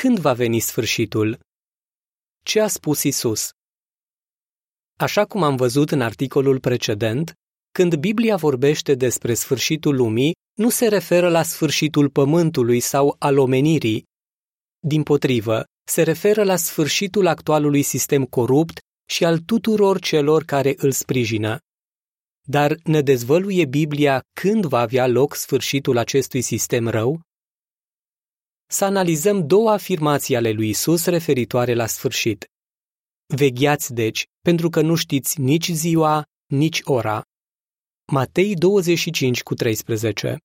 când va veni sfârșitul? Ce a spus Isus? Așa cum am văzut în articolul precedent, când Biblia vorbește despre sfârșitul lumii, nu se referă la sfârșitul pământului sau al omenirii. Din potrivă, se referă la sfârșitul actualului sistem corupt și al tuturor celor care îl sprijină. Dar ne dezvăluie Biblia când va avea loc sfârșitul acestui sistem rău? Să analizăm două afirmații ale lui Isus referitoare la sfârșit. Vegheați deci, pentru că nu știți nici ziua, nici ora. Matei 25 cu 13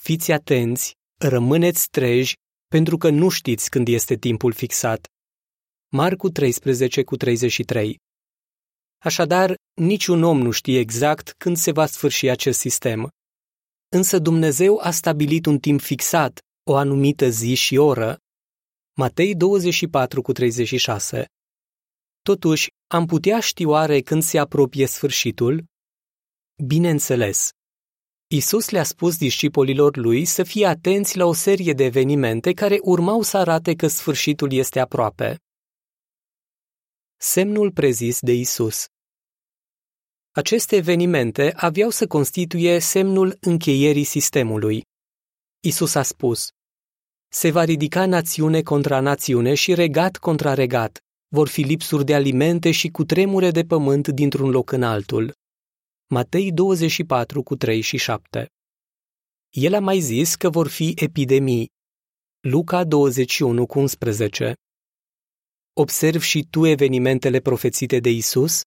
Fiți atenți, rămâneți treji, pentru că nu știți când este timpul fixat. Marcu 13 cu 33 Așadar, niciun om nu știe exact când se va sfârși acest sistem. Însă Dumnezeu a stabilit un timp fixat, o anumită zi și oră. Matei 24 cu 36 Totuși, am putea ști oare când se apropie sfârșitul? Bineînțeles. Isus le-a spus discipolilor lui să fie atenți la o serie de evenimente care urmau să arate că sfârșitul este aproape. Semnul prezis de Isus. Aceste evenimente aveau să constituie semnul încheierii sistemului. Isus a spus: Se va ridica națiune contra națiune și regat contra regat. Vor fi lipsuri de alimente și cu tremure de pământ dintr-un loc în altul. Matei 24 cu 3 și 7. El a mai zis că vor fi epidemii. Luca 21 cu 11. Observi și tu evenimentele profețite de Isus?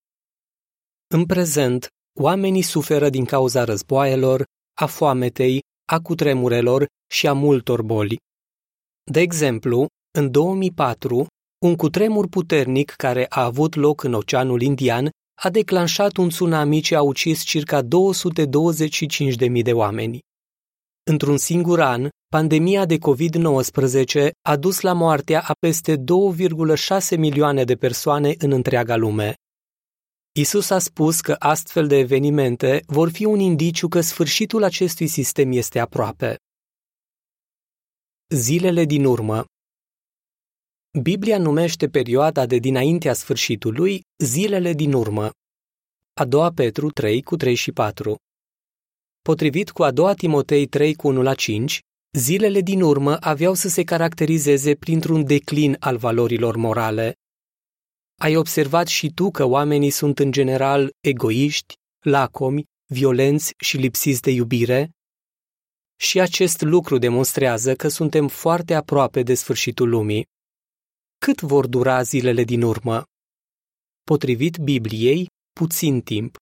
În prezent, oamenii suferă din cauza războaielor, a foametei, a cutremurelor și a multor boli. De exemplu, în 2004, un cutremur puternic care a avut loc în Oceanul Indian a declanșat un tsunami ce a ucis circa 225.000 de oameni. Într-un singur an, pandemia de COVID-19 a dus la moartea a peste 2,6 milioane de persoane în întreaga lume. Isus a spus că astfel de evenimente vor fi un indiciu că sfârșitul acestui sistem este aproape. Zilele din urmă Biblia numește perioada de dinaintea sfârșitului zilele din urmă. A doua Petru 3 cu 3 și 4 Potrivit cu a doua Timotei 3 cu 1 la 5, zilele din urmă aveau să se caracterizeze printr-un declin al valorilor morale. Ai observat și tu că oamenii sunt în general egoiști, lacomi, violenți și lipsiți de iubire? Și acest lucru demonstrează că suntem foarte aproape de sfârșitul lumii. Cât vor dura zilele din urmă? Potrivit Bibliei, puțin timp.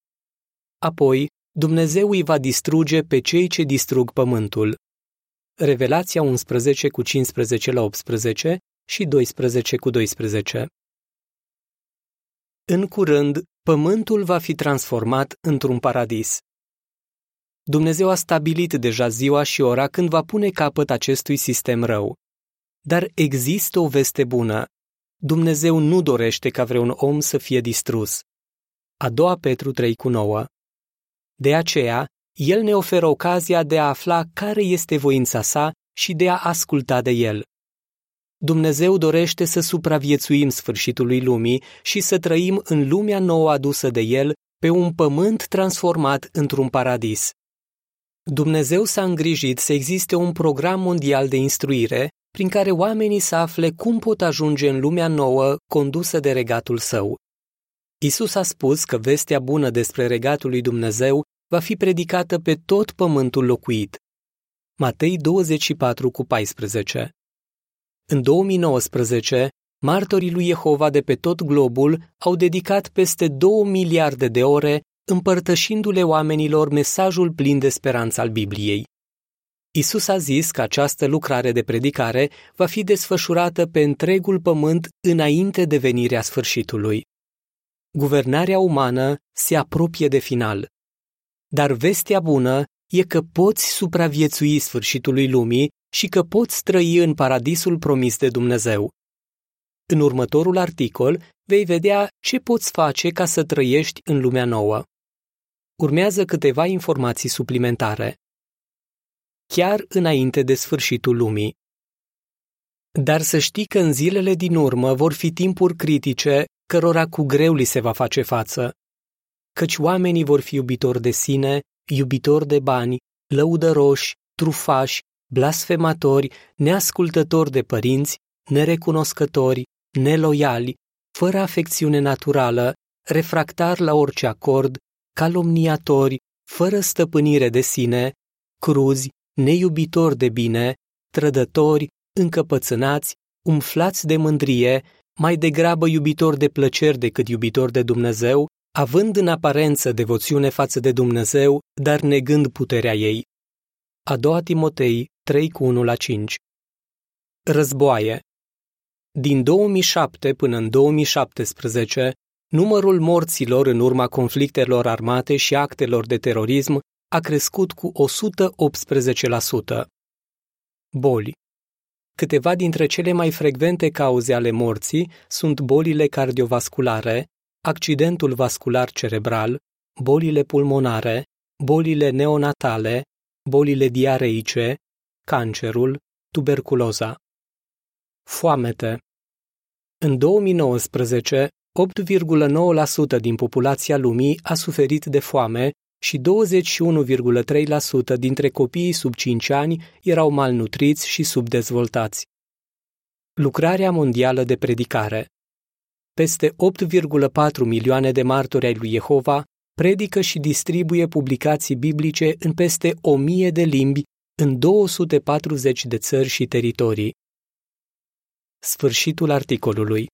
Apoi, Dumnezeu îi va distruge pe cei ce distrug pământul. Revelația 11 cu 15 la 18 și 12 cu 12. În curând, pământul va fi transformat într-un paradis. Dumnezeu a stabilit deja ziua și ora când va pune capăt acestui sistem rău. Dar există o veste bună. Dumnezeu nu dorește ca vreun om să fie distrus. A doua Petru 3 cu 9. De aceea, el ne oferă ocazia de a afla care este voința sa și de a asculta de el. Dumnezeu dorește să supraviețuim sfârșitului lumii și să trăim în lumea nouă adusă de el pe un pământ transformat într-un paradis. Dumnezeu s-a îngrijit să existe un program mondial de instruire prin care oamenii să afle cum pot ajunge în lumea nouă condusă de regatul său. Isus a spus că vestea bună despre regatul lui Dumnezeu va fi predicată pe tot pământul locuit. Matei 24 cu 14 În 2019, martorii lui Jehova de pe tot globul au dedicat peste 2 miliarde de ore împărtășindu-le oamenilor mesajul plin de speranță al Bibliei. Isus a zis că această lucrare de predicare va fi desfășurată pe întregul pământ înainte de venirea sfârșitului. Guvernarea umană se apropie de final. Dar vestea bună e că poți supraviețui sfârșitului lumii și că poți trăi în paradisul promis de Dumnezeu. În următorul articol vei vedea ce poți face ca să trăiești în lumea nouă. Urmează câteva informații suplimentare chiar înainte de sfârșitul lumii. Dar să știi că în zilele din urmă vor fi timpuri critice cărora cu greu li se va face față. Căci oamenii vor fi iubitori de sine, iubitori de bani, lăudăroși, trufași, blasfematori, neascultători de părinți, nerecunoscători, neloiali, fără afecțiune naturală, refractari la orice acord, calomniatori, fără stăpânire de sine, cruzi, neiubitori de bine, trădători, încăpățânați, umflați de mândrie, mai degrabă iubitori de plăceri decât iubitori de Dumnezeu, având în aparență devoțiune față de Dumnezeu, dar negând puterea ei. A doua Timotei 3 cu 1 la 5 Războaie Din 2007 până în 2017, numărul morților în urma conflictelor armate și actelor de terorism a crescut cu 118%. Boli Câteva dintre cele mai frecvente cauze ale morții sunt bolile cardiovasculare, accidentul vascular cerebral, bolile pulmonare, bolile neonatale, bolile diareice, cancerul, tuberculoza. Foamete. În 2019, 8,9% din populația lumii a suferit de foame și 21,3% dintre copiii sub 5 ani erau malnutriți și subdezvoltați. Lucrarea mondială de predicare Peste 8,4 milioane de martori ai lui Jehova predică și distribuie publicații biblice în peste 1000 de limbi în 240 de țări și teritorii. Sfârșitul articolului